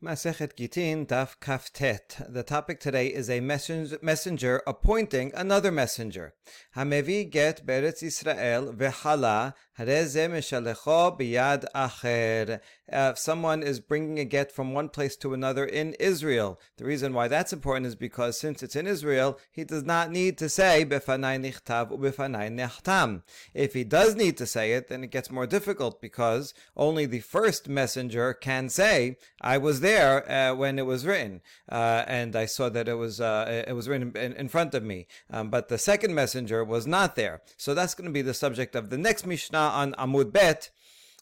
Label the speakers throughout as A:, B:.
A: Masechet Gittin Daf Kaftet. The topic today is a messenger appointing another messenger. Hamevi get beretz Israel meshalecho If someone is bringing a get from one place to another in Israel, the reason why that's important is because since it's in Israel, he does not need to say befanai nichtav. If he does need to say it, then it gets more difficult because only the first messenger can say, "I was there." there uh, when it was written, uh, and I saw that it was uh, it was written in, in front of me. Um, but the second messenger was not there. So that's going to be the subject of the next Mishnah on Amud Bet.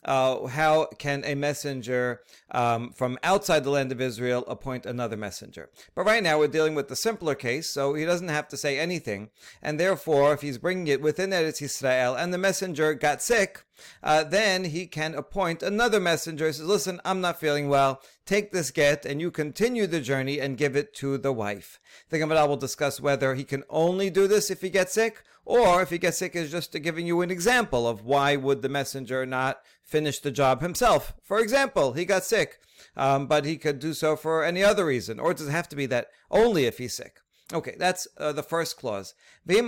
A: Uh, how can a messenger um, from outside the land of Israel appoint another messenger? But right now we're dealing with the simpler case, so he doesn't have to say anything. And therefore, if he's bringing it within Eretz Israel and the messenger got sick, uh, then he can appoint another messenger. He says, listen, I'm not feeling well. Take this get and you continue the journey and give it to the wife. The Gemara will discuss whether he can only do this if he gets sick or if he gets sick is just giving you an example of why would the messenger not finish the job himself. For example, he got sick, um, but he could do so for any other reason. Or does it have to be that only if he's sick? Okay, that's uh, the first clause. If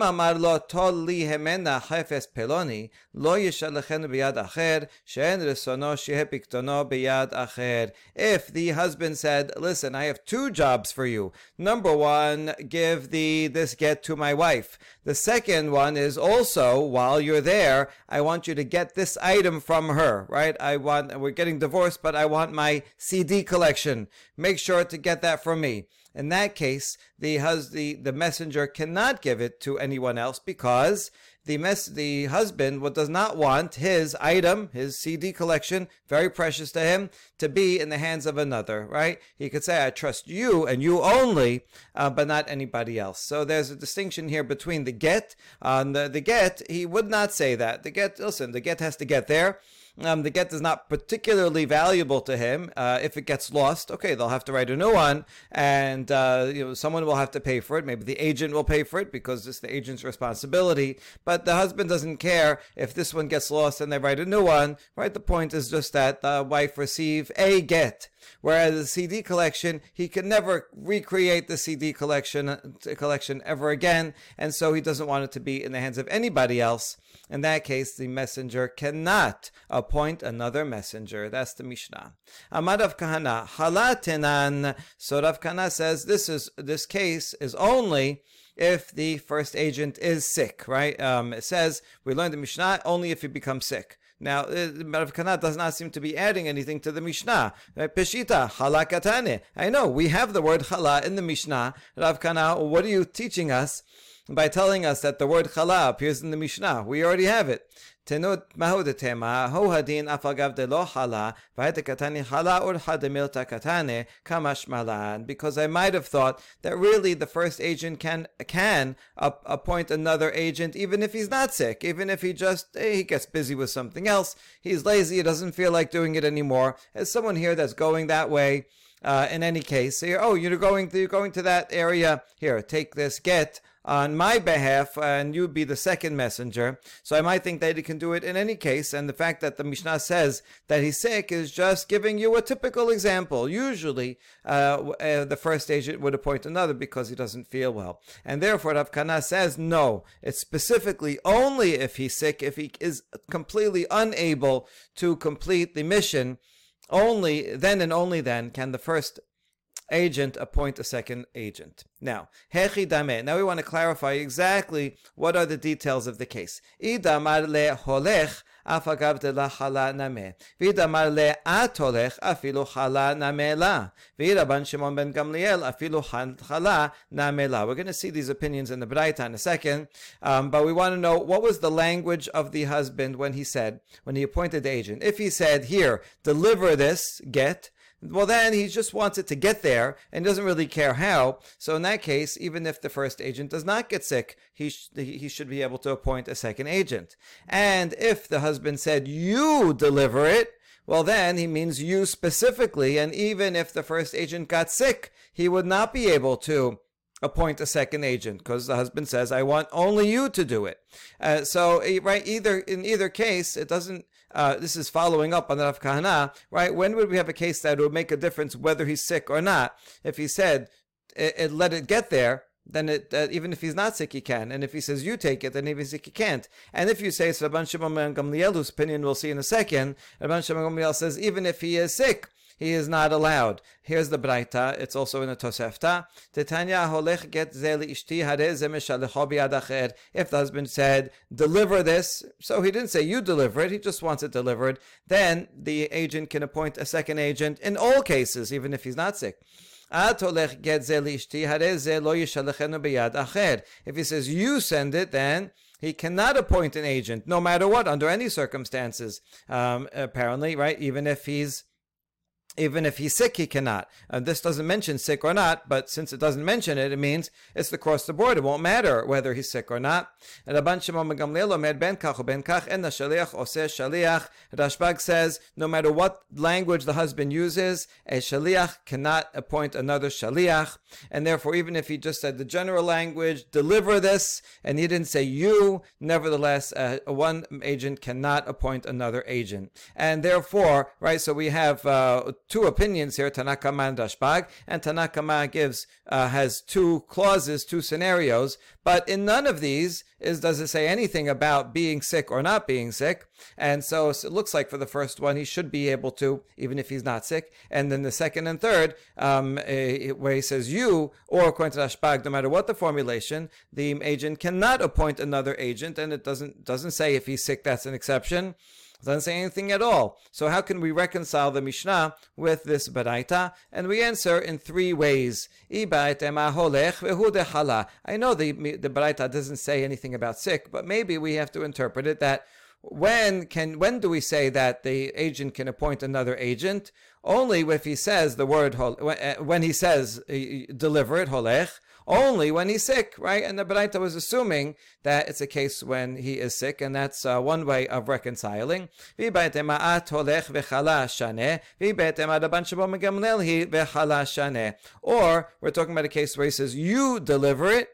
A: the husband said, listen, I have two jobs for you. Number one, give the this get to my wife. The second one is also, while you're there, I want you to get this item from her, right? I want, we're getting divorced, but I want my CD collection. Make sure to get that from me. In that case, the, hus- the, the messenger cannot give it to anyone else because the mess the husband what does not want his item, his CD collection, very precious to him, to be in the hands of another. Right? He could say, "I trust you and you only, uh, but not anybody else." So there's a distinction here between the get. On the the get, he would not say that. The get, listen, the get has to get there um, the get is not particularly valuable to him. Uh, if it gets lost, okay, they'll have to write a new one, and uh, you know someone will have to pay for it. Maybe the agent will pay for it because it's the agent's responsibility. But the husband doesn't care if this one gets lost and they write a new one. Right? The point is just that the wife receive a get. Whereas the CD collection, he can never recreate the CD collection uh, collection ever again, and so he doesn't want it to be in the hands of anybody else. In that case, the messenger cannot appoint another messenger. That's the Mishnah. Amar Rav Kahana, halatenan. So Rav Kahana says this is this case is only if the first agent is sick, right? Um, it says we learned the Mishnah only if he becomes sick. Now, uh, Rav Kahana does not seem to be adding anything to the Mishnah. Peshita, halakatane. I know, we have the word hala in the Mishnah. Rav Kahana, what are you teaching us? By telling us that the word chala appears in the Mishnah. We already have it. Tenut mahudetema ho hadin afagav de lo chala katani chala urha de milta katane kamash malan. Because I might have thought that really the first agent can can appoint another agent even if he's not sick, even if he just hey, he gets busy with something else, he's lazy, he doesn't feel like doing it anymore. As someone here that's going that way. Uh, in any case, so oh, you're going you're going to that area. Here, take this get on my behalf, and you'd be the second messenger. So I might think that he can do it in any case. And the fact that the Mishnah says that he's sick is just giving you a typical example. Usually, uh, uh, the first agent would appoint another because he doesn't feel well. And therefore, Rav Kahana says, no, it's specifically only if he's sick, if he is completely unable to complete the mission. Only then and only then can the first agent appoint a second agent. Now, hechi dame. Now we want to clarify exactly what are the details of the case. Idamar le holech afagav de la chala name. Vidamar le atolech afilu chala name la. Vidaban Shimon ben Gamliel afilu chala name la. We're going to see these opinions in the Braita in a second, um, but we want to know what was the language of the husband when he said, when he appointed the agent. If he said, here, deliver this get, well, then he just wants it to get there and doesn't really care how. So in that case, even if the first agent does not get sick, he, sh- he should be able to appoint a second agent. And if the husband said, you deliver it, well, then he means you specifically. And even if the first agent got sick, he would not be able to appoint a second agent because the husband says, "I want only you to do it." Uh, so, right, either in either case, it doesn't uh, this is following up on the Rav Kahana, right? When would we have a case that would make a difference whether he's sick or not? If he said, it, it, let it get there, then it, uh, even if he's not sick, he can. And if he says you take it, then even sick, he can't. And if you say so, Rabban Shimon Gamliel, whose opinion we'll see in a second, Rabban Shimon Gamliel says even if he is sick, he is not allowed. Here's the Braita. It's also in the Tosefta. Titania holech get ishti If the husband said, deliver this, so he didn't say you deliver it, he just wants it delivered, then the agent can appoint a second agent in all cases, even if he's not sick. If he says you send it, then he cannot appoint an agent, no matter what, under any circumstances. Um, apparently, right? Even if he's even if he's sick, he cannot. And this doesn't mention sick or not, but since it doesn't mention it, it means it's across the board. It won't matter whether he's sick or not. And Shimon Gamliel omed ben kach ben kach en shaliach oseh shaliach. Rashbag says no matter what language the husband uses, a shaliach cannot appoint another shaliach, and therefore even if he just said the general language, deliver this, and he didn't say you, nevertheless uh, one agent cannot appoint another agent, and therefore right. So we have. Uh, two opinions here, Tanakama and Rashbag, and Tanakama gives uh, has two clauses, two scenarios, but in none of these is does it say anything about being sick or not being sick. And so, so it looks like for the first one he should be able to, even if he's not sick. And then the second and third, um, uh, where he says you or according to Rashbag, no matter what the formulation, the agent cannot appoint another agent, and it doesn't doesn't say if he's sick that's an exception. Doesn't say anything at all. So how can we reconcile the Mishnah with this Baraita? And we answer in three ways. I know the, the Baraita doesn't say anything about sick, but maybe we have to interpret it that when can when do we say that the agent can appoint another agent? Only if he says the word when he says uh, deliver it holech, only when he's sick, right? And the Baraita was assuming that it's a case when he is sick, and that's uh, one way of reconciling. Or we're talking about a case where he says, You deliver it,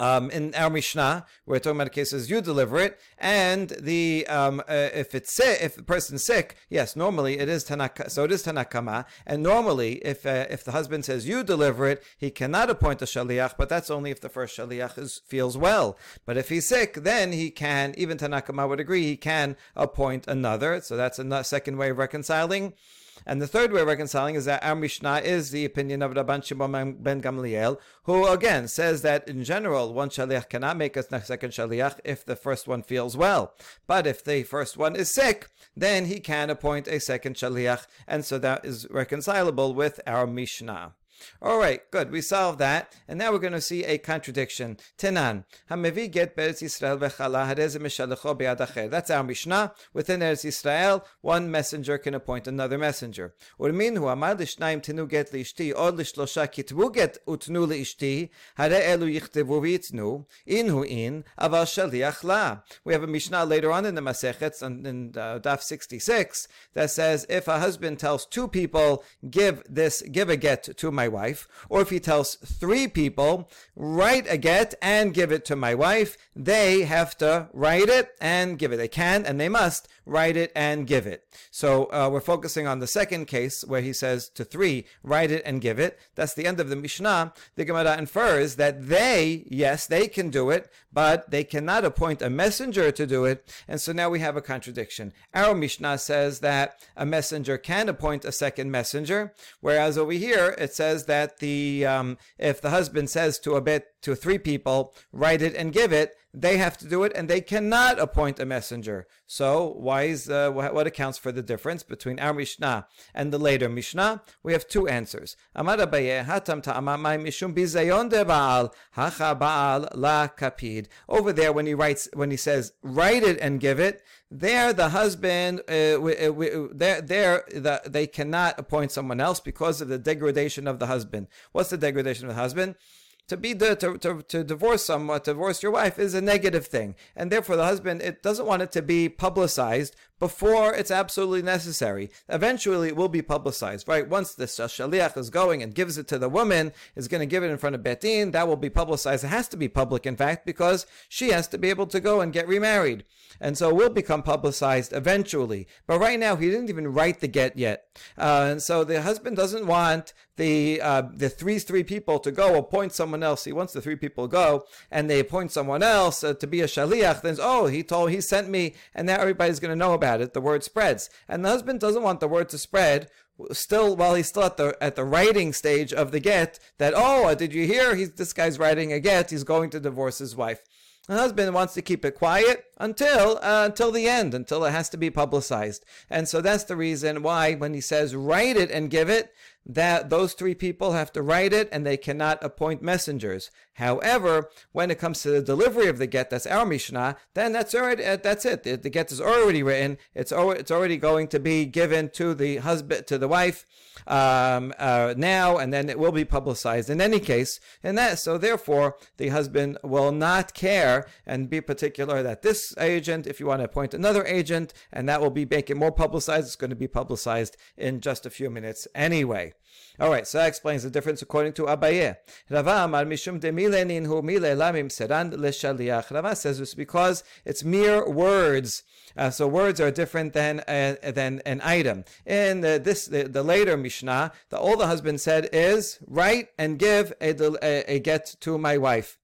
A: um, in our Mishnah, we're talking about cases you deliver it, and the um, uh, if it's sick, if the person's sick, yes, normally it is tanaka, so it is tanakama, and normally if uh, if the husband says you deliver it, he cannot appoint a shaliach, but that's only if the first shaliach is, feels well. But if he's sick, then he can. Even tanakama would agree he can appoint another. So that's a second way of reconciling. And the third way of reconciling is that our Mishnah is the opinion of Rabban Shimon ben Gamliel, who again says that in general, one shaliach cannot make a second shaliach if the first one feels well. But if the first one is sick, then he can appoint a second shaliach, and so that is reconcilable with our Mishnah. All right, good. We solved that. And now we're going to see a contradiction. Tenan. Hamevi get Beretz Yisrael v'chala hareze be'ad acher. That's our Mishnah. Within Eretz Yisrael, one messenger can appoint another messenger. Urminhu amar l'shnayim tinu get li'ishti od l'shlosha kitvu get utnu li'ishti hare elu yichtevu v'yitnu inhu in aval shaliach la. We have a Mishnah later on in the Masechet, in uh, Daf 66, that says if a husband tells two people, give this, give a get to my wife, or if he tells three people, write a get and give it to my wife, they have to write it and give it. They can and they must write it and give it. So uh, we're focusing on the second case where he says to three, write it and give it. That's the end of the Mishnah. The Gemara infers that they, yes, they can do it, but they cannot appoint a messenger to do it. And so now we have a contradiction. Our Mishnah says that a messenger can appoint a second messenger, whereas over here it says that the um, if the husband says to a bit to three people, write it and give it, they have to do it and they cannot appoint a messenger. So, why is uh, what accounts for the difference between our Mishnah and the later Mishnah? We have two answers. Over there, when he writes, when he says, write it and give it, there the husband, uh, uh there, there the, they cannot appoint someone else because of the degradation of the husband. What's the degradation of the husband? To be the, to, to, to divorce someone, uh, to divorce your wife is a negative thing. And therefore the husband, it doesn't want it to be publicized before it's absolutely necessary. Eventually, it will be publicized, right? Once the uh, shaliach is going and gives it to the woman, is going to give it in front of Betin, that will be publicized. It has to be public, in fact, because she has to be able to go and get remarried. And so it will become publicized eventually. But right now, he didn't even write the get yet. Uh, and so the husband doesn't want the uh, the three three people to go appoint someone else. He wants the three people to go, and they appoint someone else uh, to be a shaliach. Then oh, he told he sent me, and now everybody's going to know about it. The word spreads, and the husband doesn't want the word to spread still while he's still at the at the writing stage of the get that oh did you hear he's this guy's writing a get he's going to divorce his wife the husband wants to keep it quiet until uh, until the end, until it has to be publicized. And so that's the reason why when he says write it and give it, that those three people have to write it and they cannot appoint messengers. However, when it comes to the delivery of the get, that's our Mishnah, then that's already uh, that's it. The, the get is already written. It's it's already going to be given to the husband to the wife um, uh, now, and then it will be publicized in any case. And that so therefore the husband will not care and be particular that this agent, if you want to appoint another agent, and that will be make it more publicized. It's going to be publicized in just a few minutes anyway. All right, so that explains the difference according to Abaye. Rava Amar Mishum de Hu Mile Lamim Seran Leshaliach. Rava says it's because it's mere words. Uh, so words are different than uh, than an item. In the, this the, the, later Mishnah, the the husband said is write and give a, a, a get to my wife.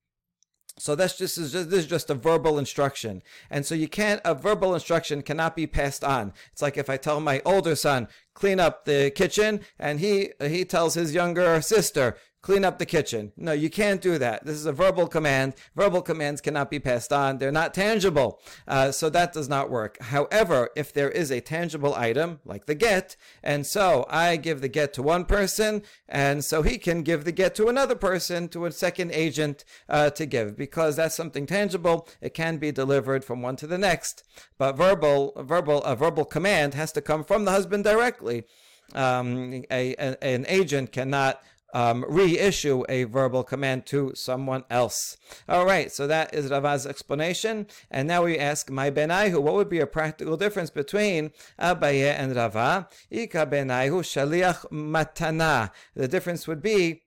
A: So that's just, this is just a verbal instruction. And so you can't, a verbal instruction cannot be passed on. It's like if I tell my older son, clean up the kitchen, and he, he tells his younger sister, clean up the kitchen. No, you can't do that. This is a verbal command. Verbal commands cannot be passed on. They're not tangible. Uh, so that does not work. However, if there is a tangible item, like the get, and so I give the get to one person, and so he can give the get to another person, to a second agent uh, to give, because that's something tangible. It can be delivered from one to the next. But verbal, verbal, a verbal command has to come from the husband directly. Um, a, a, an agent cannot um, reissue a verbal command to someone else. All right, so that is Rava's explanation. And now we ask, my benaihu, what would be a practical difference between Abaye and Rava? Ika benaihu shaliach matana. The difference would be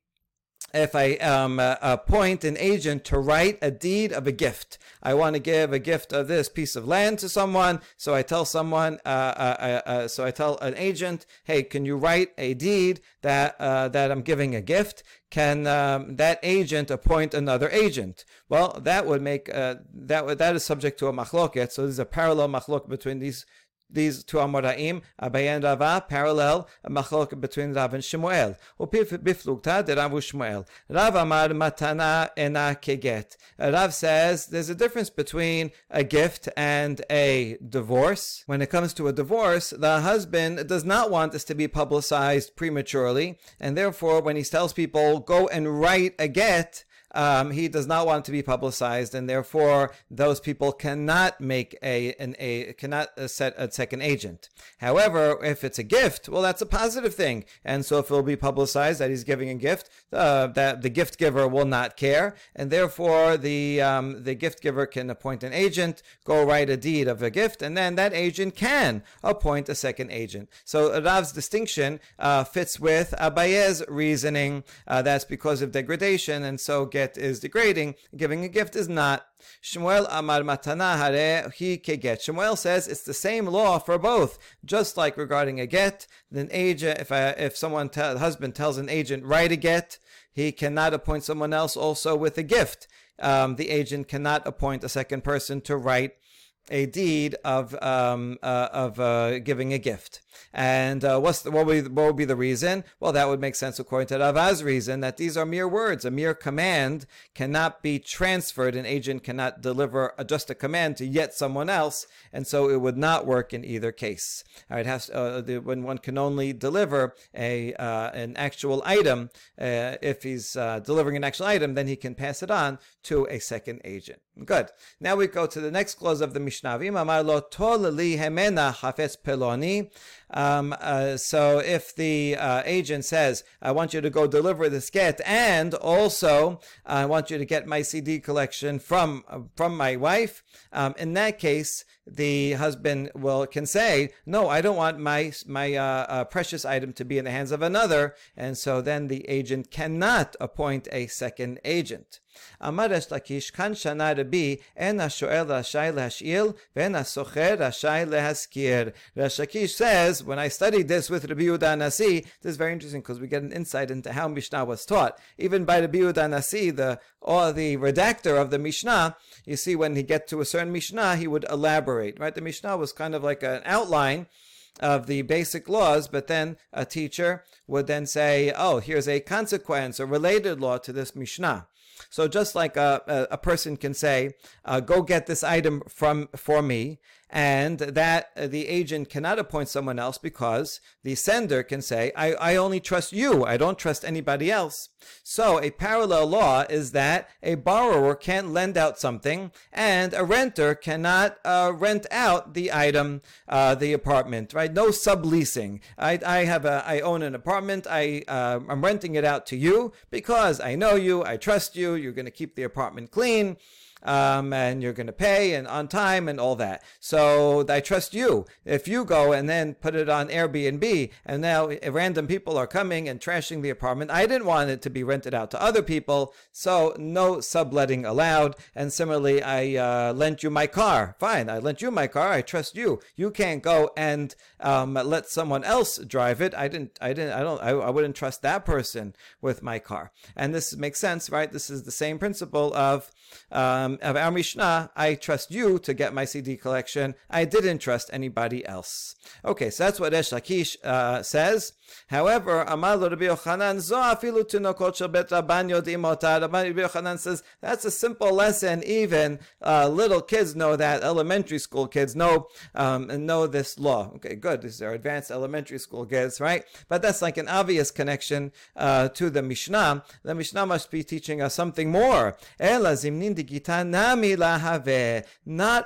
A: if I um, appoint an agent to write a deed of a gift. I want to give a gift of this piece of land to someone, so I tell someone, uh, uh, uh, uh so I tell an agent, hey, can you write a deed that that I'm giving a gift? Can um, that agent appoint another agent? Well, that would make that would, that is subject to a machloket. So there's a parallel machlok between these these two Amoraim, Abaye and Rava, parallel machlok between Rav and Shmuel. Biflugta de Rav Shmuel. Rav Amar Matana ena keget. Rav says there's a difference between a gift and a divorce. When it comes to a divorce, the husband does not want this to be publicized prematurely, and therefore, when he tells people go and write a get, um, he does not want to be publicized, and therefore those people cannot make a an a cannot uh, set a second agent. However, if it's a gift, well, that's a positive thing, and so if it will be publicized that he's giving a gift, uh, that the gift giver will not care, and therefore the um, the gift giver can appoint an agent, go write a deed of a gift, and then that agent can appoint a second agent. So Rav's distinction uh, fits with Abaye's reasoning. Uh, that's because of degradation, and so get is degrading, giving a gift is not. Shmuel Amar Matana Hare Hi Keget. Shmuel says it's the same law for both. Just like regarding a get, then agent, if if someone, husband tells an agent write a get, he cannot appoint someone else also with a gift. Um, the agent cannot appoint a second person to write a deed of um, uh, of uh, giving a gift. And uh, what's the, what, would be, what would be the reason? Well, that would make sense according to Rava's reason that these are mere words. A mere command cannot be transferred. An agent cannot deliver a, just a command to yet someone else, and so it would not work in either case. It has uh, the, when one can only deliver a uh, an actual item. Uh, if he's delivering an actual item, then he can pass it on to a second agent. Good. Now we go to the next clause of the Mishnah. Um, uh, so if the uh, agent says, I want you to go deliver this get, and also I want you to get my CD collection from, from my wife, um, in that case, the husband will can say, "No, I don't want my my uh, uh, precious item to be in the hands of another," and so then the agent cannot appoint a second agent. אמר ריש לקיש, כאן שנה רבי, אין השואל רשאי להשאיל, ואין הסוחר רשאי להשכיר. Rish Lakish says, when I studied this with Rabbi Yehuda Nasi, this is very interesting because we get an insight into how Mishnah was taught. Even by Rabbi Yehuda Nasi, the, or the redactor of the Mishnah, you see when he get to a certain Mishnah, he would elaborate, right? The Mishnah was kind of like an outline of the basic laws, but then a teacher would then say, oh, here's a consequence, a related law to this Mishnah. So just like a, a, person can say, uh, go get this item from for me, and that uh, the agent cannot appoint someone else because the sender can say, I, I only trust you, I don't trust anybody else. So a parallel law is that a borrower can't lend out something and a renter cannot uh, rent out the item, uh, the apartment, right? No subleasing. I, I have a, I own an apartment, I, uh, I'm renting it out to you because I know you, I trust you, you're going to keep the apartment clean um, and you're going to pay and on time and all that. So I trust you. If you go and then put it on Airbnb and now random people are coming and trashing the apartment, I didn't want it to be rented out to other people. So no subletting allowed. And similarly, I uh, lent you my car. Fine, I lent you my car. I trust you. You can't go and um, let someone else drive it. I didn't. I didn't. I don't. I, I wouldn't trust that person with my car. And this makes sense, right? This is the same principle of um, of our Mishnah, I trust you to get my CD collection. I didn't trust anybody else. Okay, so that's what Resh Lakish uh, says. However, Amar Rabbi Yochanan zo afilu tinokot shel bet rabban yodim Rabbi Yochanan says that's a simple lesson. Even uh, little kids know that. Elementary school kids know um, know this law. Okay, good. These are advanced elementary school kids, right? But that's like an obvious connection uh, to the Mishnah. The Mishnah must be teaching us something more. Not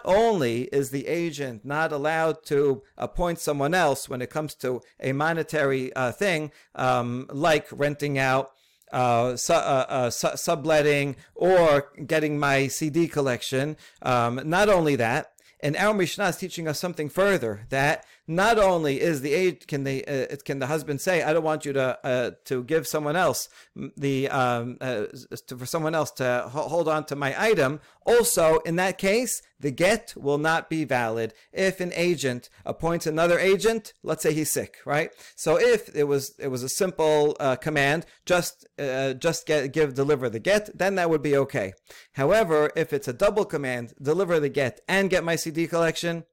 A: only is the agent not allowed to appoint someone else when it comes to a monetary uh, thing, um, like renting out uh, su- uh, uh, su- subletting or getting my CD collection. Um, not only that, and our Mishnah is teaching us something further that not only is the age can the uh, can the husband say I don't want you to uh, to give someone else the um, uh, to, for someone else to hold on to my item. Also, in that case, the get will not be valid if an agent appoints another agent. Let's say he's sick, right? So if it was it was a simple uh, command, just uh, just get give deliver the get, then that would be okay. However, if it's a double command, deliver the get and get my CD collection,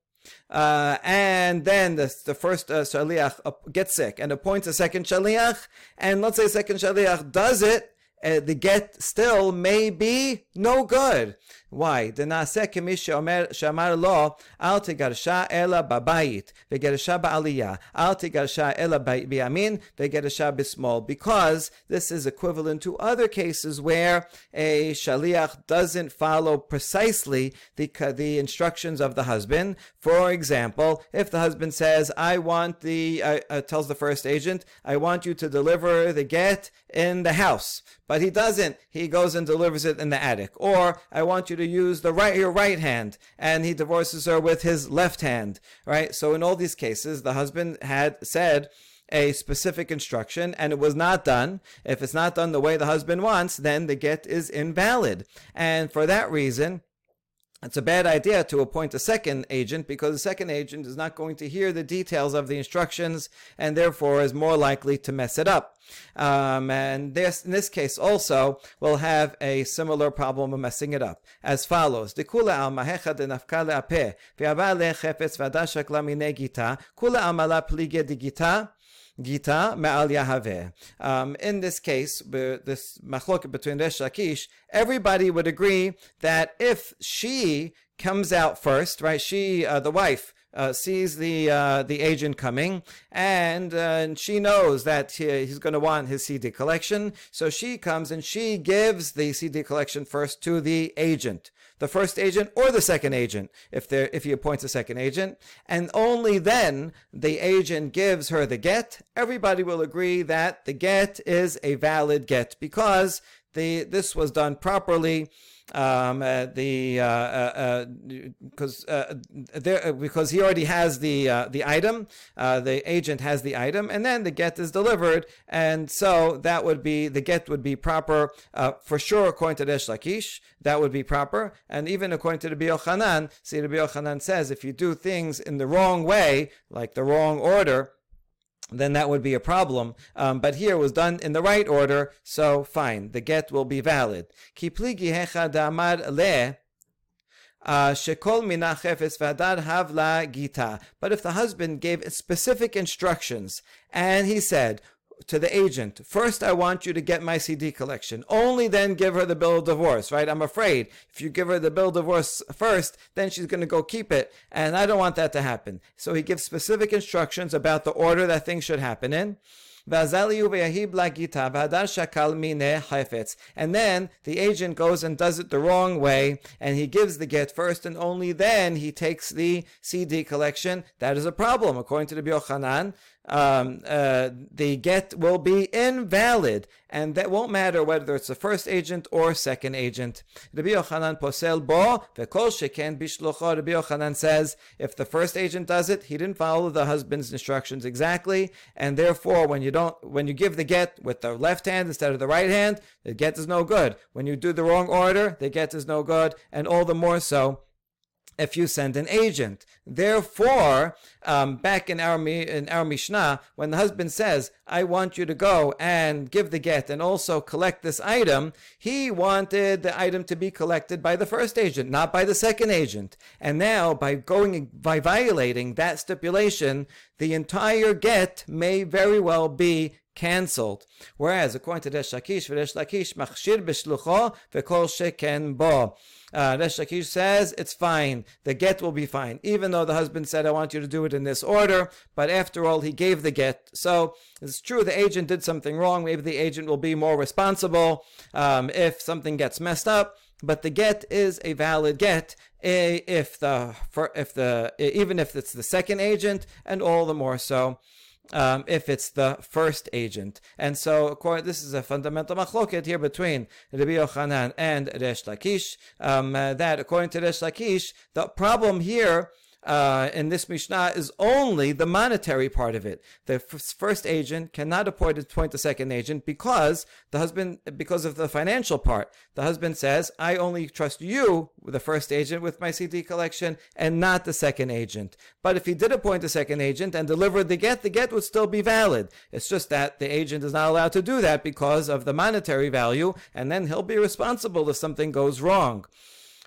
A: uh, and then the, the first uh, shaliach gets sick and appoints a second shaliach, and let's say second shaliach does it, uh, the get still may be no good. Why? Denaseh kemisha omer shamar lo al tegarsha ela babayit vegersha ba'aliyah al tegarsha ela biyamin vegersha bismol. Because this is equivalent to other cases where a shaliach doesn't follow precisely the the instructions of the husband. For example, if the husband says, "I want the," uh, uh, tells the first agent, "I want you to deliver the get in the house," But he doesn't. He goes and delivers it in the attic. Or, I want you to use the right your right hand, and he divorces her with his left hand, right? So in all these cases, the husband had said a specific instruction and it was not done. If it's not done the way the husband wants, then the get is invalid. And for that reason, it's a bad idea to appoint a second agent because the second agent is not going to hear the details of the instructions and therefore is more likely to mess it up. Um, and this, in this case also, we'll have a similar problem of messing it up. As follows. Kula amala plige digita Gita Me'al Yahaveh. Um, in this case, this machlok between Resh Lakish, everybody would agree that if she comes out first, right, she, uh, the wife, uh, sees the uh, the agent coming, and, uh, and she knows that he, he's going to want his CD collection. So she comes and she gives the CD collection first to the agent the first agent or the second agent if there if he appoints a second agent. And only then the agent gives her the get. Everybody will agree that the get is a valid get because the this was done properly um, uh, the because uh, uh, uh, there because he already has the the item, the agent has the item, and then the get is delivered, and so that would be the get would be proper for sure according to Resh Lakish. That would be proper, and even according to the Yochanan, see the Yochanan says if you do things in the wrong way, like the wrong order then that would be a problem. Um, but here it was done in the right order, so fine, the get will be valid. Le. Uh, havla gita. But if the husband gave specific instructions and he said, to the agent, first I want you to get my CD collection. Only then give her the bill of divorce, right? I'm afraid if you give her the bill of divorce first, then she's going to go keep it. And I don't want that to happen. So he gives specific instructions about the order that things should happen in. And then the agent goes and does it the wrong way, and he gives the get first, and only then he takes the CD collection. That is a problem, according to the Yochanan um, uh, the get will be invalid, and that won't matter whether it's the first agent or second agent. Rabbi Yochanan posel bo v'kol sheken bishlocho. Rabbi Yochanan says if the first agent does it, he didn't follow the husband's instructions exactly, and therefore when you don't, when you give the get with the left hand instead of the right hand, the get is no good. When you do the wrong order, the get is no good, and all the more so if you send an agent. Therefore, um, back in our, in our Mishnah, when the husband says, I want you to go and give the get and also collect this item, he wanted the item to be collected by the first agent, not by the second agent. And now, by going, by violating that stipulation, the entire get may very well be cancelled. Whereas, according to Resh Lakish, Resh Lakish, machshir b'shlucho v'kol sheken bo. Uh, Resh Lakish says it's fine. The get will be fine, even though the husband said, "I want you to do it in this order." But after all, he gave the get, so it's true the agent did something wrong. Maybe the agent will be more responsible um, if something gets messed up. But the get is a valid get if the if the even if it's the second agent, and all the more so um, if it's the first agent. And so, this is a fundamental machloket here between Rabbi Yochanan and Resh Lakish. Um, uh, that according to Resh Lakish, the problem here uh, in this Mishnah is only the monetary part of it. The first agent cannot appoint, the second agent because the husband, because of the financial part. The husband says, I only trust you, the first agent, with my CD collection and not the second agent. But if he did appoint a second agent and delivered the get, the get would still be valid. It's just that the agent is not allowed to do that because of the monetary value, and then he'll be responsible if something goes wrong.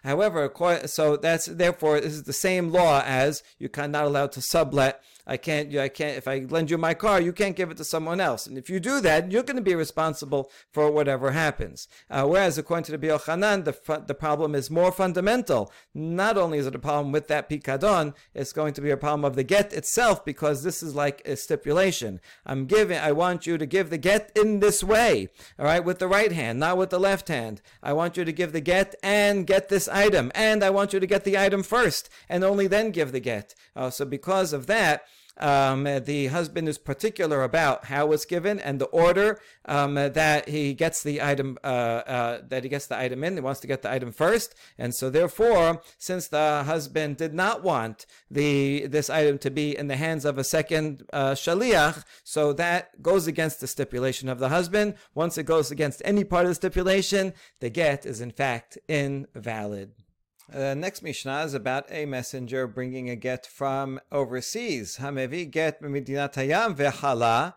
A: However, so that's therefore this is the same law as you are not allowed to sublet I can't, I can't, if I lend you my car, you can't give it to someone else. And if you do that, you're going to be responsible for whatever happens. Uh, whereas according to Rabbi Yochanan, the, the problem is more fundamental. Not only is it a problem with that pikadon, it's going to be a problem of the get itself because this is like a stipulation. I'm giving, I want you to give the get in this way, all right, with the right hand, not with the left hand. I want you to give the get and get this item, and I want you to get the item first, and only then give the get. Uh, so because of that, um, the husband is particular about how it's given and the order um, that he gets the item uh, uh, that he gets the item in. He wants to get the item first, and so therefore, since the husband did not want the this item to be in the hands of a second uh, shaliach, so that goes against the stipulation of the husband. Once it goes against any part of the stipulation, the get is in fact invalid. Uh, next Mishnah is about a messenger bringing a get from overseas. Hamevi get b'midinat hayam ve'chala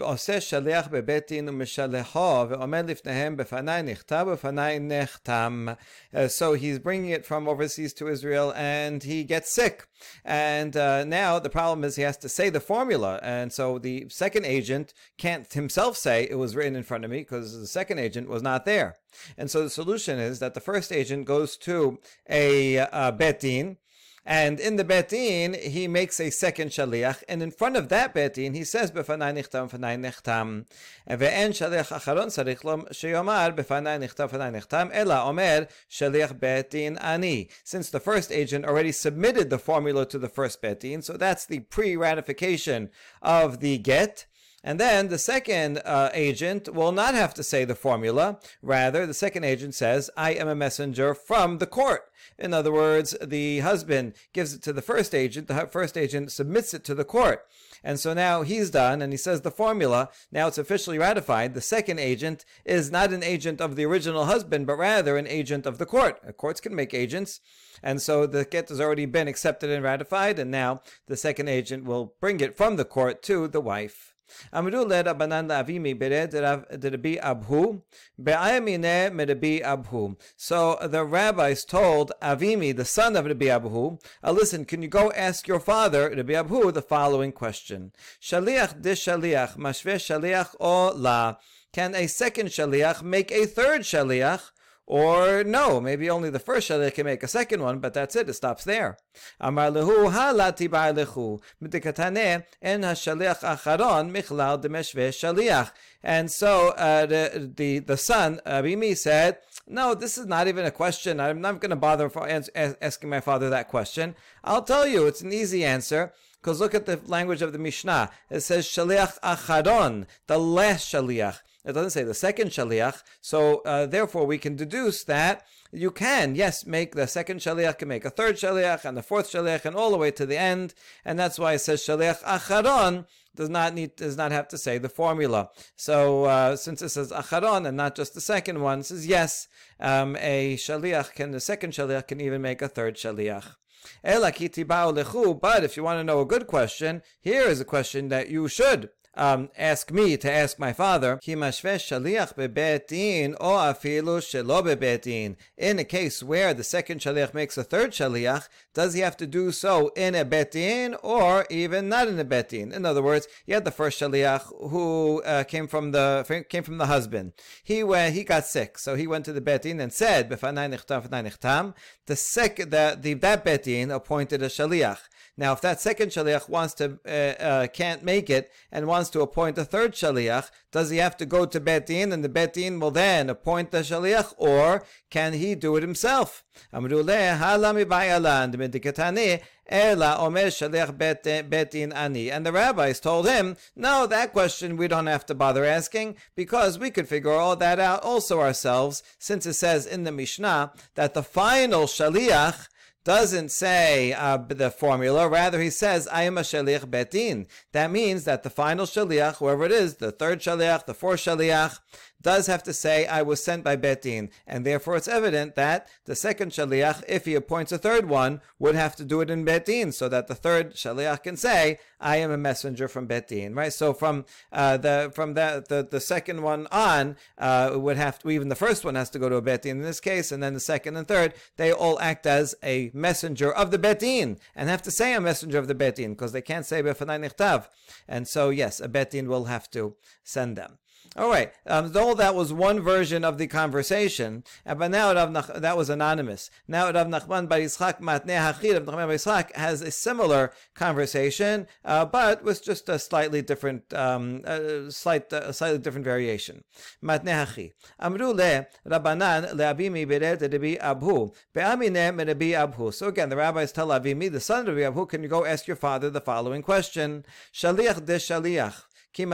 A: עושה שליח בבית דין ומשלחו ועומד לפניהם בפניי נכתב ובפניי נחתם. So he's bringing it from overseas to Israel and he gets sick. And uh, now the problem is he has to say the formula. And so the second agent can't himself say it was written in front of me because the second agent was not there. And so the solution is that the first agent goes to a, a bet din and in the betin, he makes a second shaliach, and in front of that betin, he says, "B'fanai nichtam, b'fanai nichtam." Ve'en shaliach acharon tzarich lo sheyomar, "B'fanai nichtam, b'fanai nichtam." Ela omer shaliach betin ani. Since the first agent already submitted the formula to the first betin, so that's the pre-ratification of the get. And then the second uh, agent will not have to say the formula. Rather, the second agent says, I am a messenger from the court. In other words, the husband gives it to the first agent, the first agent submits it to the court. And so now he's done, and he says the formula. Now it's officially ratified. The second agent is not an agent of the original husband, but rather an agent of the court. Courts can make agents. And so the get has already been accepted and ratified, and now the second agent will bring it from the court to the wife. Amru le Rabbanan Avimi bered Rabbi Abbahu be'ayamine Rabbi Abbahu. So the rabbis told Avimi, the son of Rabbi Abbahu, uh, listen, can you go ask your father Rabbi Abbahu the following question? Shaliach de shaliach mashveh shaliach o la. Can a second shaliach make a third shaliach? Or no, maybe only the first shaliach can make a second one, but that's it. It stops there. Amar lehu halati lehu midikatane en hashaliach acharon michlal demeshve shaliach. And so uh, the, the the son Abimi said. No, this is not even a question. I'm not going to bother asking my father that question. I'll tell you, it's an easy answer. Because look at the language of the Mishnah. It says shaliach acharon, the last shaliach. It doesn't say the second shaliach. So uh, therefore, we can deduce that you can, yes, make the second shaliach can make a third shaliach and the fourth shaliach and all the way to the end. And that's why it says shaliach acharon does not need does not have to say the formula. So uh, since it says acharon and not just the second one, it says yes, um, a shaliach can the second shaliach can even make a third shaliach. But if you want to know a good question, here is a question that you should um, ask me to ask my father, in a case where the second shaliach makes a third shaliach, does he have to do so in a betin or even not in a betin? In other words, you had the first shaliach who uh, came from the came from the husband. He went, he got sick, so he went to the betin and said, the sec the, the that betin appointed a shaliach. Now, if that second shaliach wants to uh, uh, can't make it and wants to appoint a third shaliach, does he have to go to Betin and the Betin will then appoint the shaliach, or can he do it himself? And the rabbis told him, no, that question we don't have to bother asking because we could figure all that out also ourselves, since it says in the Mishnah that the final shaliach doesn't say uh, the formula. Rather, he says, I am a shaliach betin. That means that the final shaliach, whoever it is, the third shaliach, the fourth shaliach, does have to say, I was sent by Betin. And therefore it's evident that the second Shaliach, if he appoints a third one, would have to do it in Betin, so that the third Shaliach can say, I am a messenger from Betin, right? So from uh, the from that the, the second one on, uh, would have to, even the first one has to go to a Betin in this case, and then the second and third, they all act as a messenger of the Betin, and have to say a messenger of the Betin, because they can't say Befanai Nichtav. And so, yes, a Betin will have to send them. All right. Um, though that was one version of the conversation, uh, but now that was anonymous. Now Rav Nachman Bar Yitzchak Matneh Hachir Rav Nachman Bar Yitzchak has a similar conversation, uh, but with just a slightly different, um, a slight, a slightly different variation. Matneh Hachi. Amru le Rabbanan le'abimi beret Rabbi Abbahu be'amine Rabbi Abbahu. So again, the rabbis tell Abimi, the son of Rabbi Abbahu, can you go ask your father the following question? Shaliach de Shaliach. In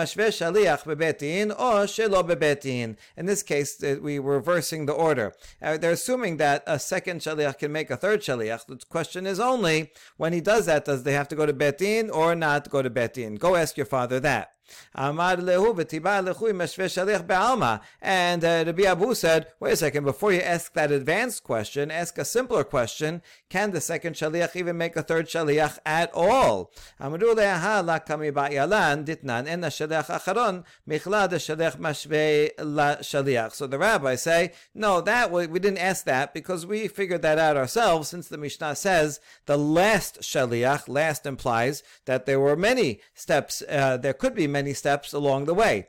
A: this case, we were reversing the order. Uh, they're assuming that a second shaliach can make a third shaliach. The question is only, when he does that, does they have to go to betin or not go to betin? Go ask your father that. Amar lehu lechu be'alma. And uh, Rabbi Abu said, wait a second, before you ask that advanced question, ask a simpler question. Can the second shaliach even make a third shaliach at all? Amru leha ba'yalan ditnan acharon michla de mashve la. So the rabbis say, no, that we, we didn't ask that because we figured that out ourselves since the Mishnah says the last shaliach, last implies that there were many steps, uh, there could be many steps along the way.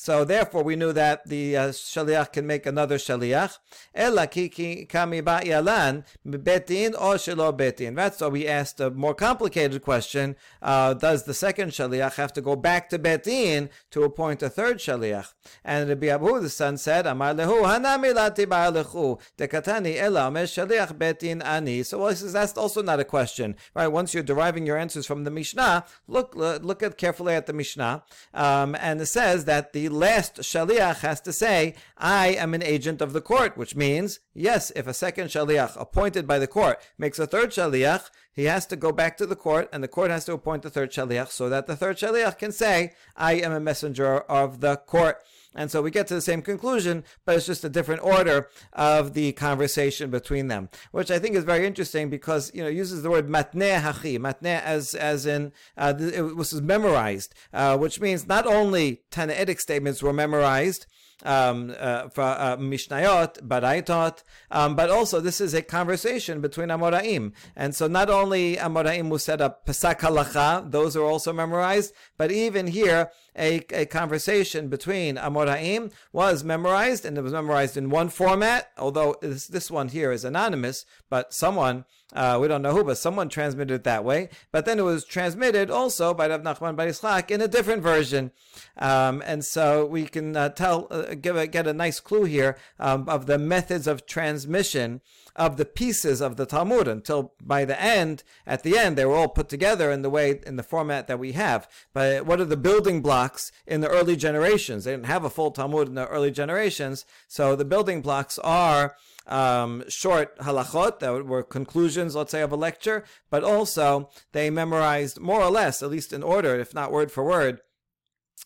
A: So therefore, we knew that the uh, shaliach can make another shaliach. Ela kami yalan betin or shelo betin. That's why we asked a more complicated question: uh, Does the second shaliach have to go back to betin to appoint a third shaliach? And Rabbi Abu, the son, said, "Amar lehu hanami lati lechu dekatani ela shaliach betin ani." So well, says that's also not a question, right? Once you're deriving your answers from the Mishnah, look look at carefully at the Mishnah, um, and it says that the last shaliach has to say, I am an agent of the court, which means, yes, if a second shaliach appointed by the court makes a third shaliach, he has to go back to the court, and the court has to appoint the third shaliach so that the third shaliach can say, I am a messenger of the court. And so we get to the same conclusion, but it's just a different order of the conversation between them, which I think is very interesting because you know uses the word matne hachi, matne as as in uh, it was memorized, uh, which means not only Tannaitic statements were memorized um, uh, for uh, Mishnayot, Baraitot, um, but also this is a conversation between Amoraim. And so not only Amoraim who set up Pesach Halacha, those are also memorized, but even here, a, a conversation between Amoraim was memorized, and it was memorized in one format, although this, this one here is anonymous, but someone, uh, we don't know who, but someone transmitted it that way. But then it was transmitted also by Rav Nachman Bar Yitzchak in a different version. Um, and so we can uh, tell, uh, give a, get a nice clue here um, of the methods of transmission of the pieces of the Talmud until by the end, at the end, they were all put together in the way, in the format that we have. But what are the building blocks in the early generations? They didn't have a full Talmud in the early generations. So the building blocks are um, short halachot that were conclusions, let's say, of a lecture, but also they memorized more or less, at least in order, if not word for word,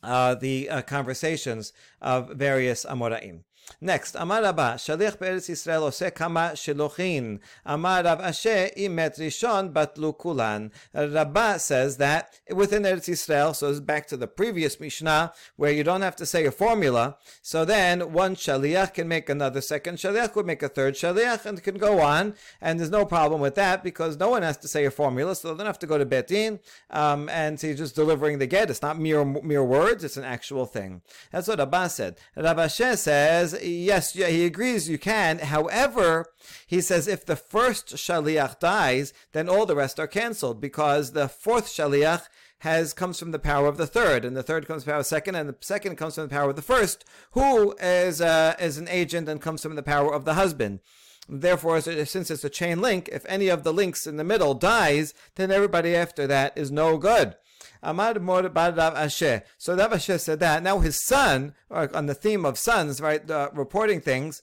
A: uh, the uh, conversations of various Amoraim. Next, Amar Rabba, Shalich Be'eretz Yisrael ose kama shilochin. Amar Rav Ashi imet rishon batlu kulan. Rabba says that within Eretz Yisrael, so it's back to the previous Mishnah, where you don't have to say a formula. So then one shaliach can make another second shaliach, could make a third shaliach, and can go on. And there's no problem with that because no one has to say a formula, so they don't have to go to Betin. Um, and he's just delivering the get. It's not mere mere words; it's an actual thing. That's what Rabba said. Rav Ashi says yes, yeah, he agrees you can. However, he says if the first shaliach dies, then all the rest are cancelled because the fourth shaliach has comes from the power of the third, and the third comes from the power of the second, and the second comes from the power of the first, who is uh, is an agent and comes from the power of the husband. Therefore, since it's a chain link, if any of the links in the middle dies, then everybody after that is no good. Amar Mor Bar Rav Ashi. So Rav Ashi said that. Now his son, on the theme of sons, right, uh, reporting things,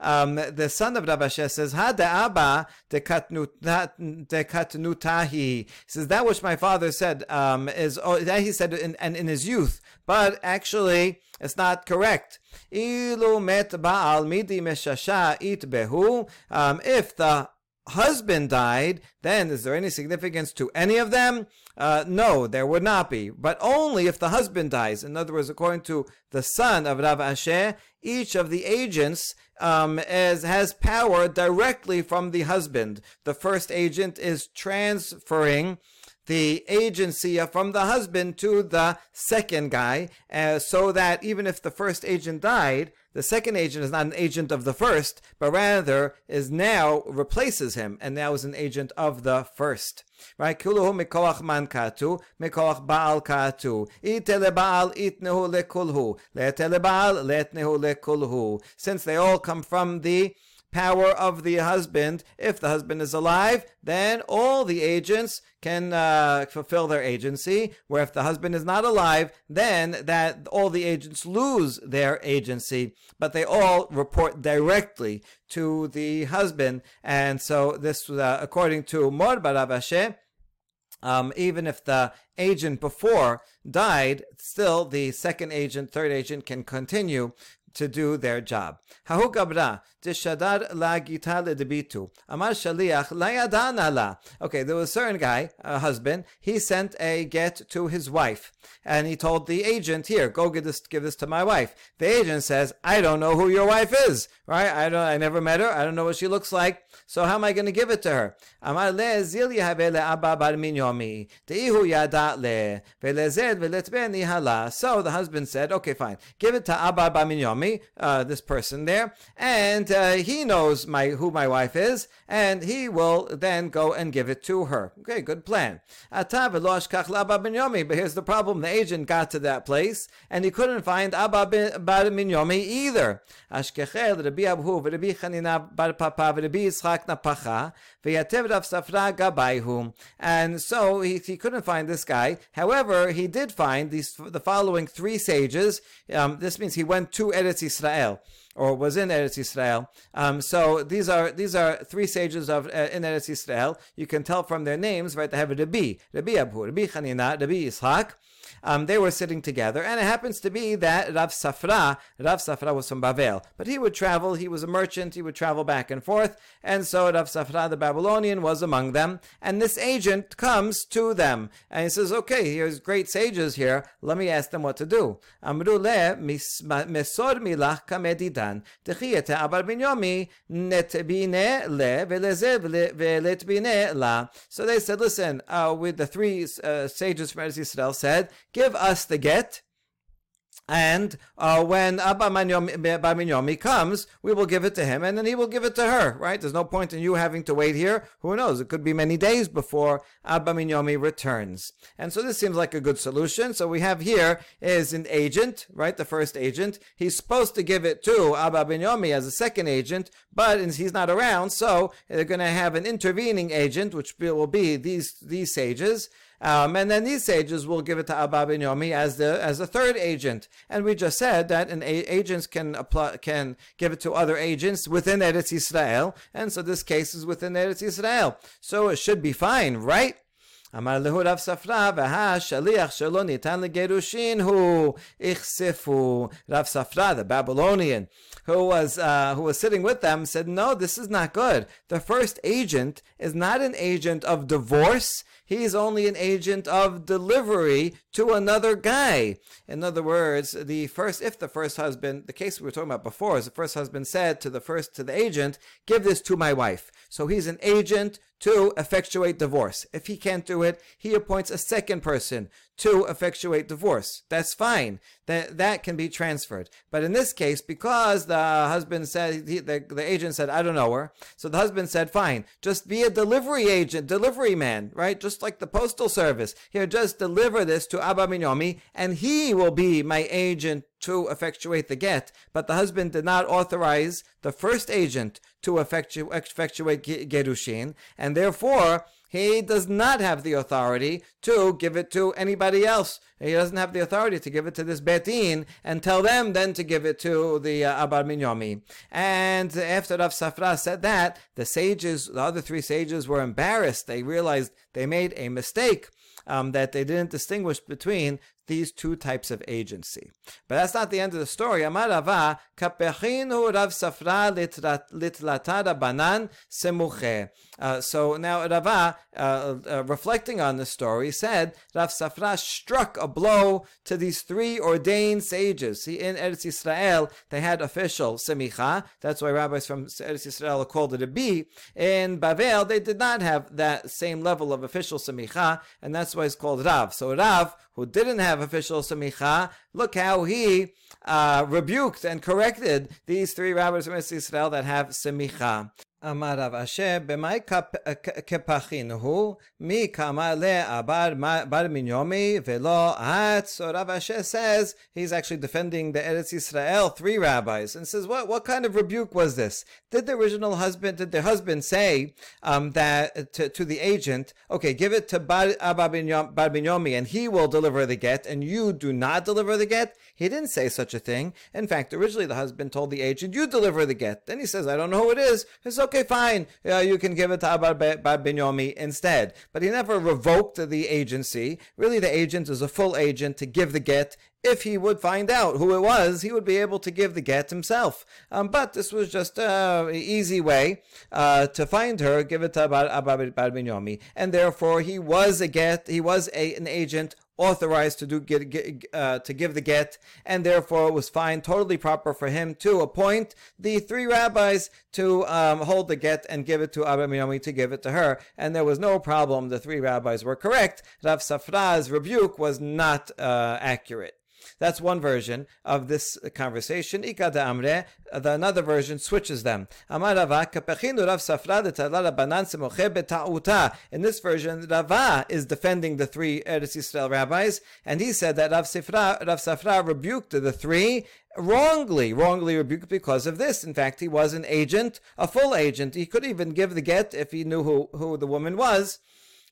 A: um, the son of Rav Ashi says, Ha de Abba de katnutahi. He says, that which my father said um, is, oh, that he said in, in, in his youth, but actually, it's not correct. Ilu met Baal midi meshasha it behu. Um, if the husband died, then is there any significance to any of them? Uh, no, there would not be. But only if the husband dies. In other words, according to the son of Rav Asher, each of the agents um, is, has power directly from the husband. The first agent is transferring the agency from the husband to the second guy, uh, so that even if the first agent died, the second agent is not an agent of the first, but rather is now replaces him and now is an agent of the first. Right? Kuluhu mikoach man katu, baal katu. Ite lebaal itnehu lekulhu. Lete lebaal letnehu lekulhu. Since they all come from the power of the husband. If the husband is alive, then all the agents can uh, fulfill their agency. Where if the husband is not alive, then that all the agents lose their agency, but they all report directly to the husband. And so this, uh, according to Mor Baravashe, um, even if the agent before died, still the second agent, third agent can continue to do their job. Hahu gabra dishadar la gita ledebitu. Amar shaliach la la. Okay, there was a certain guy, a husband, he sent a get to his wife. And he told the agent, here, go give this, give this to my wife. The agent says, I don't know who your wife is, right? I don't, I never met her. I don't know what she looks like. So how am I going to give it to her? Le abba. So the husband said, okay, fine. Give it to abba bar uh, this person there. And uh, he knows my who my wife is. And he will then go and give it to her. Okay, good plan. But here's the problem. The agent got to that place and he couldn't find Abba bar either. Rabbi Abbahu Rabbi Chanina bar Papa Rabbi Yitzchak Napacha V'yatev Rav Safra Gabayhu. And so he, he couldn't find this guy. However, he did find these the following three sages. Um, this means he went to Eretz Israel or was in Eretz Yisrael. Um, so these are these are three sages of uh, in Eretz Yisrael. You can tell from their names, right? They have a Rabbi, Rabbi Abbahu, Rabbi Chanina, Rabbi Yitzchak. Um, they were sitting together, and it happens to be that Rav Safra, Rav Safra was from Bavel, but he would travel. He was a merchant. He would travel back and forth, and so Rav Safra, the Babylonian, was among them. And this agent comes to them, and he says, "Okay, here's great sages here. Let me ask them what to do." Amru le mesor milach kamedidan abar binyomi netbine le la. So they said, "Listen, uh, with the three uh, sages from Eretz Yisrael said." Give us the get. And uh, when Abba Minyomi comes, we will give it to him, and then he will give it to her, right? There's no point in you having to wait here. Who knows? It could be many days before Abba Minyomi returns. And so this seems like a good solution. So we have here is an agent, right? The first agent. He's supposed to give it to Abba Minyomi as a second agent, but he's not around, so they're going to have an intervening agent, which will be these, these sages. Um, and then these sages will give it to Abba ben Yomi as the as a third agent. And we just said that an a- agents can apply can give it to other agents within Eretz Yisrael, and so this case is within Eretz Yisrael. So it should be fine, right? אמר להו רב ספרא, והשליח שלו ניתן לגירושין הוא איכספו. Rav Safra, the Babylonian, who was uh, who was sitting with them, said, "No, this is not good. The first agent is not an agent of divorce he's only an agent of delivery to another guy. In other words, the first, if the first husband, the case we were talking about before is the first husband said to the first, to the agent, give this to my wife. So he's an agent to effectuate divorce. If he can't do it, he appoints a second person to effectuate divorce. That's fine. That that can be transferred. But in this case, because the husband said he, the, the agent said, I don't know her, so the husband said, fine, just be a delivery agent, delivery man, right? Just like the postal service. Here, just deliver this to Abba Minyomi, and he will be my agent to effectuate the get, but the husband did not authorize the first agent to effectu- effectuate gerushin, and therefore he does not have the authority to give it to anybody else. He doesn't have the authority to give it to this betin and tell them then to give it to the uh, Abar Minyomi. And after Rav Safra said that, the sages, the other three sages, were embarrassed. They realized they made a mistake. Um, that they didn't distinguish between these two types of agency. But that's not the end of the story. Uh, so now Rava, uh, uh, reflecting on the story, said Rav Safra struck a blow to these three ordained sages. See, in Eretz Yisrael, they had official semicha. That's why rabbis from Eretz Yisrael called it a B. In Bavel, they did not have that same level of official semicha, and that's why it's called Rav. So Rav, who didn't have official semicha, look how he uh, rebuked and corrected these three rabbis from Israel that have semicha. אמר רב אשר, במאי כפחינו מי קמה לאבר bar minyomi velo at. So Rav Ashi says he's actually defending the Eretz Yisrael three rabbis and says, what what kind of rebuke was this? Did the original husband, did the husband say um, that to, to the agent, okay, give it to bar, bar minyomi and he will deliver the get, and you do not deliver the get? He didn't say such a thing. In fact, originally the husband told the agent, you deliver the get. Then he says, I don't know who it is. It's okay, fine, uh, you can give it to Abba Binyomi instead. But he never revoked the agency. Really, the agent is a full agent to give the get if he would find out who it was, he would be able to give the get himself. Um, but this was just an easy way uh, to find her, give it to Abba Binyomi, and therefore he was a get, he was a, an agent authorized to do get, get uh, to give the get, and therefore it was fine, totally proper for him to appoint the three rabbis to um, hold the get and give it to Abba to give it to her, and there was no problem. The three rabbis were correct. Rav Safra's rebuke was not uh, accurate. That's one version of this conversation. Uh, the another version switches them. In this version, Rava is defending the three Eretz Yisrael rabbis, and he said that Rav Safra, Rav Safra rebuked the three wrongly, wrongly rebuked because of this. In fact, he was an agent, a full agent. He could even give the get if he knew who, who the woman was.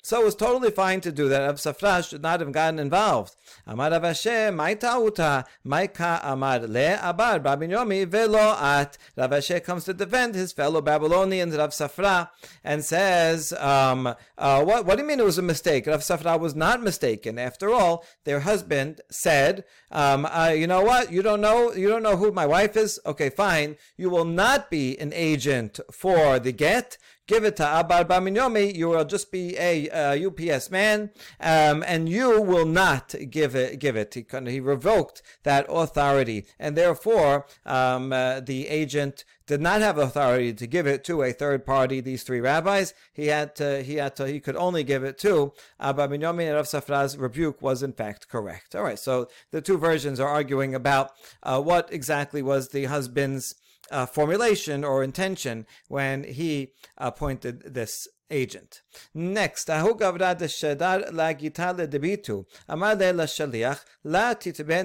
A: So it was totally fine to do that. Rav Safra should not have gotten involved. Amar Rav Ashi, my ta'uta, my ka amar le abar Babinyomi velo at. Rav Ashi comes to defend his fellow Babylonians, Rav Safra, and says, um, uh, what, what do you mean it was a mistake? Rav Safra was not mistaken. After all, their husband said, um, uh, you know what? You don't know, you don't know who my wife is? Okay, fine. You will not be an agent for the get give it to Abba Baminyomi, you will just be a uh, UPS man, um, and you will not give it. Give it. He, he revoked that authority, and therefore um, uh, the agent did not have authority to give it to a third party. These three rabbis, he had to. He had to. He could only give it to Abba Binyomi, and Rav Safra's rebuke was in fact correct. All right. So the two versions are arguing about uh, what exactly was the husband's uh, formulation or intention when he appointed this agent. Next,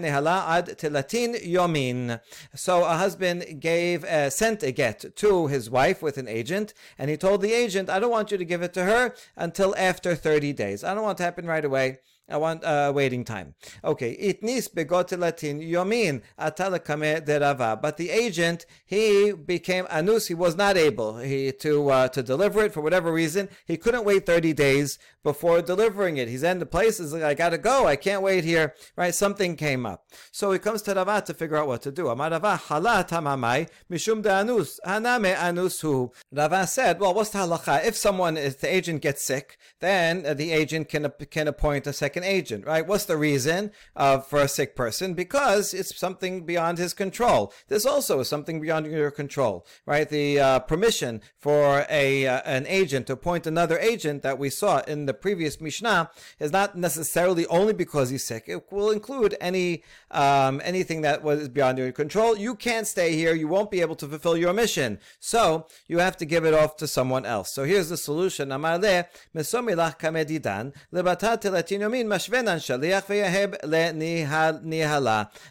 A: nehala ad telatin yomin. So a husband gave uh, sent a get to his wife with an agent, and he told the agent, "I don't want you to give it to her until after thirty days. I don't want it to happen right away." I want uh, waiting time. Okay, itnis begot latin yomin atalakame derava. But the agent, he became anus. He was not able he to uh, to deliver it for whatever reason. He couldn't wait thirty days before delivering it. He's in the place. He's like, I gotta go. I can't wait here. Right? Something came up. So he comes to Rava to figure out what to do. Amarava halat hamamai mishum anus haname anusu. Rava said, well, what's the halacha? If someone, if the agent gets sick, then the agent can can appoint a second agent. Right? What's the reason uh, for a sick person? Because it's something beyond his control. This also is something beyond your control. Right? The uh, permission for a uh, an agent to appoint another agent that we saw in the previous Mishnah is not necessarily only because he's sick. It will include any um, anything that was beyond your control. You can't stay here. You won't be able to fulfill your mission. So you have to give it off to someone else. So here's the solution.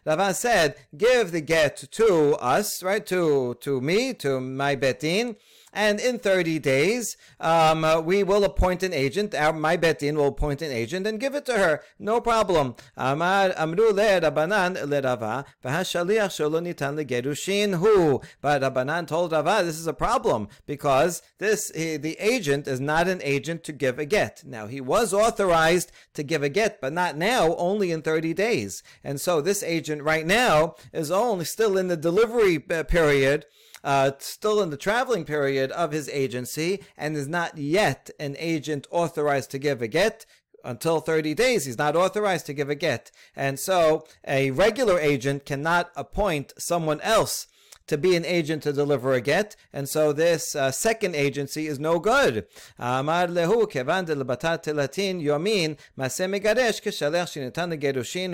A: Rava said, give the get to us, right? To to me, to my betin and in 30 days, um, uh, we will appoint an agent. Our, my betin will appoint an agent and give it to her. No problem. Amar amru v'hashaliach legerushin. But Rabbanan told Rava this is a problem because this he, the agent is not an agent to give a get. Now he was authorized to give a get, but not now. Only in 30 days. And so this agent right now is only still in the delivery uh, period uh, still in the traveling period of his agency and is not yet an agent authorized to give a get until 30 days, he's not authorized to give a get. And so a regular agent cannot appoint someone else to be an agent to deliver a get, and so this uh, second agency is no good. Amar lehu kevan yomin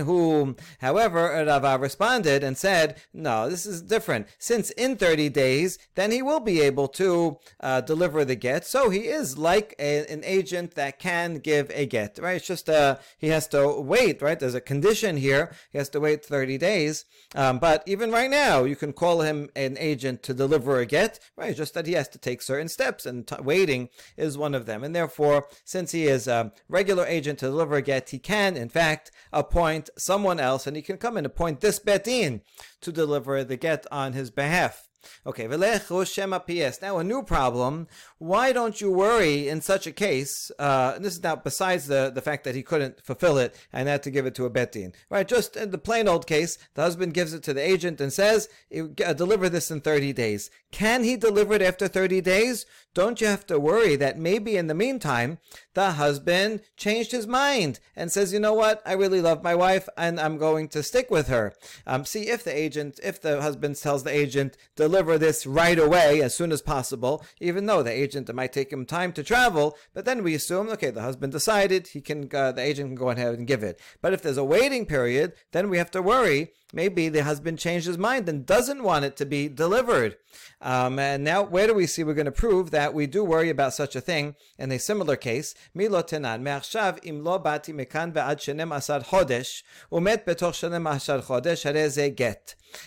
A: hu. However, Rava responded and said, no, this is different. Since in 30 days, then he will be able to uh, deliver the get, so he is like a, an agent that can give a get, right? It's just uh, he has to wait, right? There's a condition here. He has to wait 30 days. Um, but even right now, you can call him an agent to deliver a get, right? Just that he has to take certain steps, and t- waiting is one of them. And therefore, since he is a regular agent to deliver a get, he can, in fact, appoint someone else, and he can come and appoint this betin. to deliver the get on his behalf. Okay, PS. now a new problem. Why don't you worry in such a case? Uh, this is now besides the, the fact that he couldn't fulfill it and had to give it to a betin. Right, just in the plain old case, the husband gives it to the agent and says, uh, deliver this in 30 days. Can he deliver it after 30 days? Don't you have to worry that maybe in the meantime, the husband changed his mind and says, you know what, I really love my wife and I'm going to stick with her. Um, see if the agent, if the husband tells the agent, deliver this right away as soon as possible, even though the agent, it might take him time to travel, but then we assume, okay, the husband decided, he can, uh, the agent can go ahead and give it. But if there's a waiting period, then we have to worry maybe the husband changed his mind and doesn't want it to be delivered. Um, and now, where do we see we're going to prove that we do worry about such a thing in a similar case?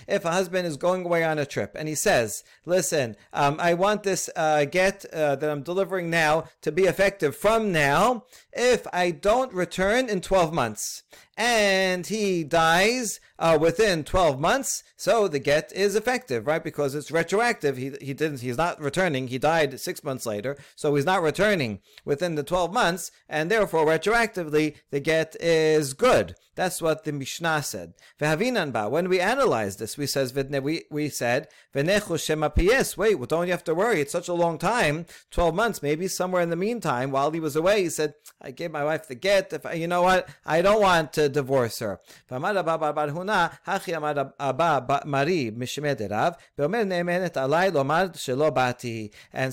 A: If a husband is going away on a trip and he says, listen, um, I want this uh, get uh, that I'm delivering now to be effective from now if I don't return in 12 months. And he dies uh, within 12 months, so the get is effective, right? Because it's retroactive. He, he didn't, he's not returning. He died six months later, so he's not returning within the 12 months, and therefore retroactively the get is good. That's what the Mishnah said. When we analyze this, we says we we said wait, well, don't you have to worry? It's such a long time, twelve months. Maybe somewhere in the meantime, while he was away, he said, "I gave my wife the get. If you know what, I don't want to divorce her." And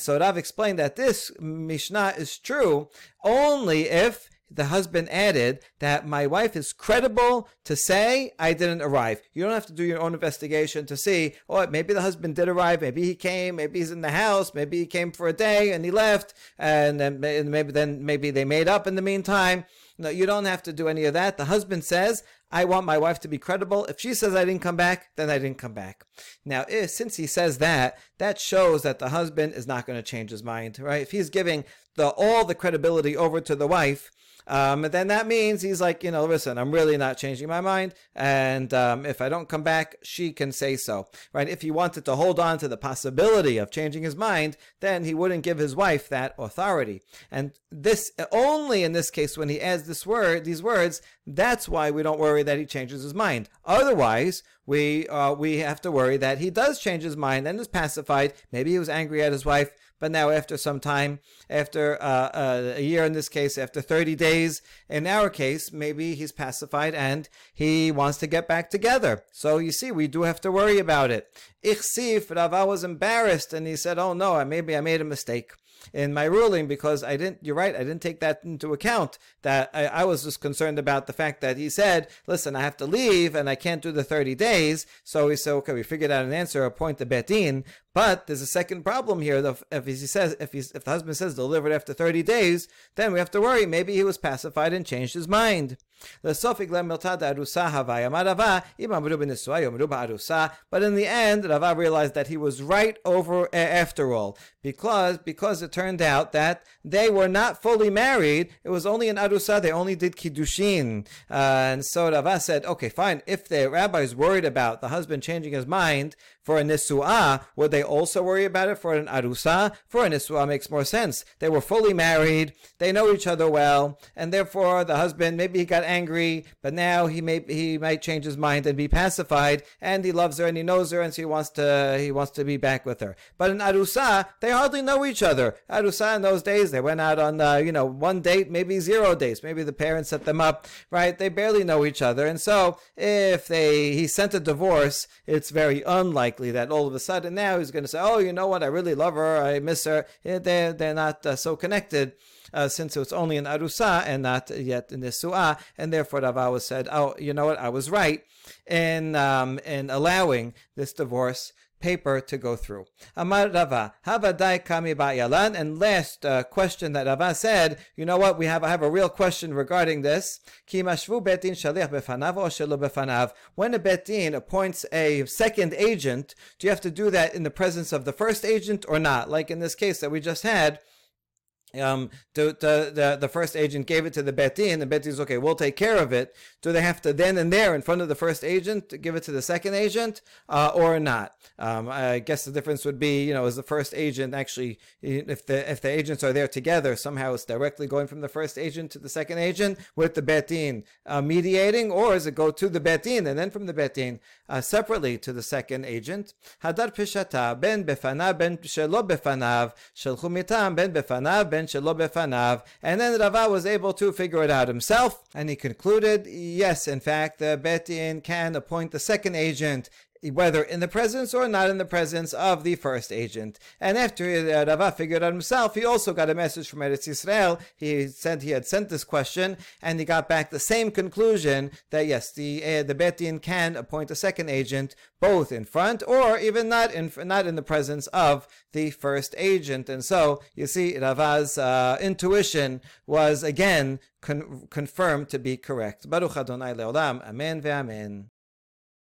A: so Rav explained that this Mishnah is true only if the husband added that my wife is credible to say I didn't arrive. You don't have to do your own investigation to see, oh, maybe the husband did arrive, maybe he came, maybe he's in the house, maybe he came for a day and he left, and then maybe then maybe they made up in the meantime. No, you don't have to do any of that. The husband says, I want my wife to be credible. If she says I didn't come back, then I didn't come back. Now, if, since he says that, that shows that the husband is not going to change his mind, right? If he's giving the all the credibility over to the wife, um, and then that means he's like, you know, listen, I'm really not changing my mind. And um, if I don't come back, she can say so, right? If he wanted to hold on to the possibility of changing his mind, then he wouldn't give his wife that authority. And this only in this case, when he adds this word, these words, that's why we don't worry that he changes his mind. Otherwise, we uh, we have to worry that he does change his mind and is pacified. Maybe he was angry at his wife but now, after some time, after uh, uh, a year in this case, after 30 days, in our case, maybe he's pacified and he wants to get back together. So you see, we do have to worry about it. Ichsif, Rava was embarrassed and he said, Oh no, maybe I made a mistake in my ruling because I didn't, you're right, I didn't take that into account. That I, I, was just concerned about the fact that he said, listen, I have to leave and I can't do the 30 days. So he said, okay, we figured out an answer, appoint the betin. But there's a second problem here. If he says, if, if the husband says delivered after 30 days, then we have to worry. Maybe he was pacified and changed his mind. But in the end, Rava realized that he was right over after all, because because it turned out that they were not fully married. It was only an arusa; they only did kiddushin. Uh, and so Rava said, "Okay, fine. If the rabbi is worried about the husband changing his mind for a nisuah, would they also worry about it for an arusa? For a nisuah makes more sense. They were fully married; they know each other well, and therefore the husband maybe he got angry, but now he may he might change his mind and be pacified, and he loves her and he knows her, and so he wants to he wants to be back with her. But in Arusa, they hardly know each other. Arusa in those days, they went out on uh, you know one date, maybe zero dates, maybe the parents set them up, right? They barely know each other, and so if they he sent a divorce, it's very unlikely that all of a sudden now he's going to say, oh, you know what, I really love her, I miss her. They're they're not uh, so connected uh, since it's only an arusa and not yet in the su'ah, and therefore Rava was said, oh, you know what, I was right in um, in allowing this divorce paper to go through. Amar Rava, Havadai Kami Ba'yalan. And last uh, question that Rava said, you know what, we have I have a real question regarding this. Ki betin befanav or shelo befanav. When a betin appoints a second agent, do you have to do that in the presence of the first agent or not? Like in this case that we just had, um, to, the, the first agent gave it to the Betin, and the Betin is okay, we'll take care of it. Do they have to then and there in front of the first agent give it to the second agent uh, or not? Um, I guess the difference would be, you know, is the first agent actually, if the if the agents are there together, somehow it's directly going from the first agent to the second agent with the Betin uh, mediating, or is it go to the Betin and then from the Betin uh, separately to the second agent? Hadar Pishata ben befanav ben shelo befanav ben befanav ben. And then Rava was able to figure it out himself, and he concluded, yes, in fact, the Betin can appoint the second agent whether in the presence or not in the presence of the first agent. And after uh, Rava figured out himself, he also got a message from Eretz Yisrael. He said he had sent this question, and he got back the same conclusion that yes, the uh, the Betin can appoint a second agent, both in front or even not in not in the presence of the first agent. And so you see, Rava's uh, intuition was again con- confirmed to be correct. Baruch Adonai Leolam. Amen ve'amen.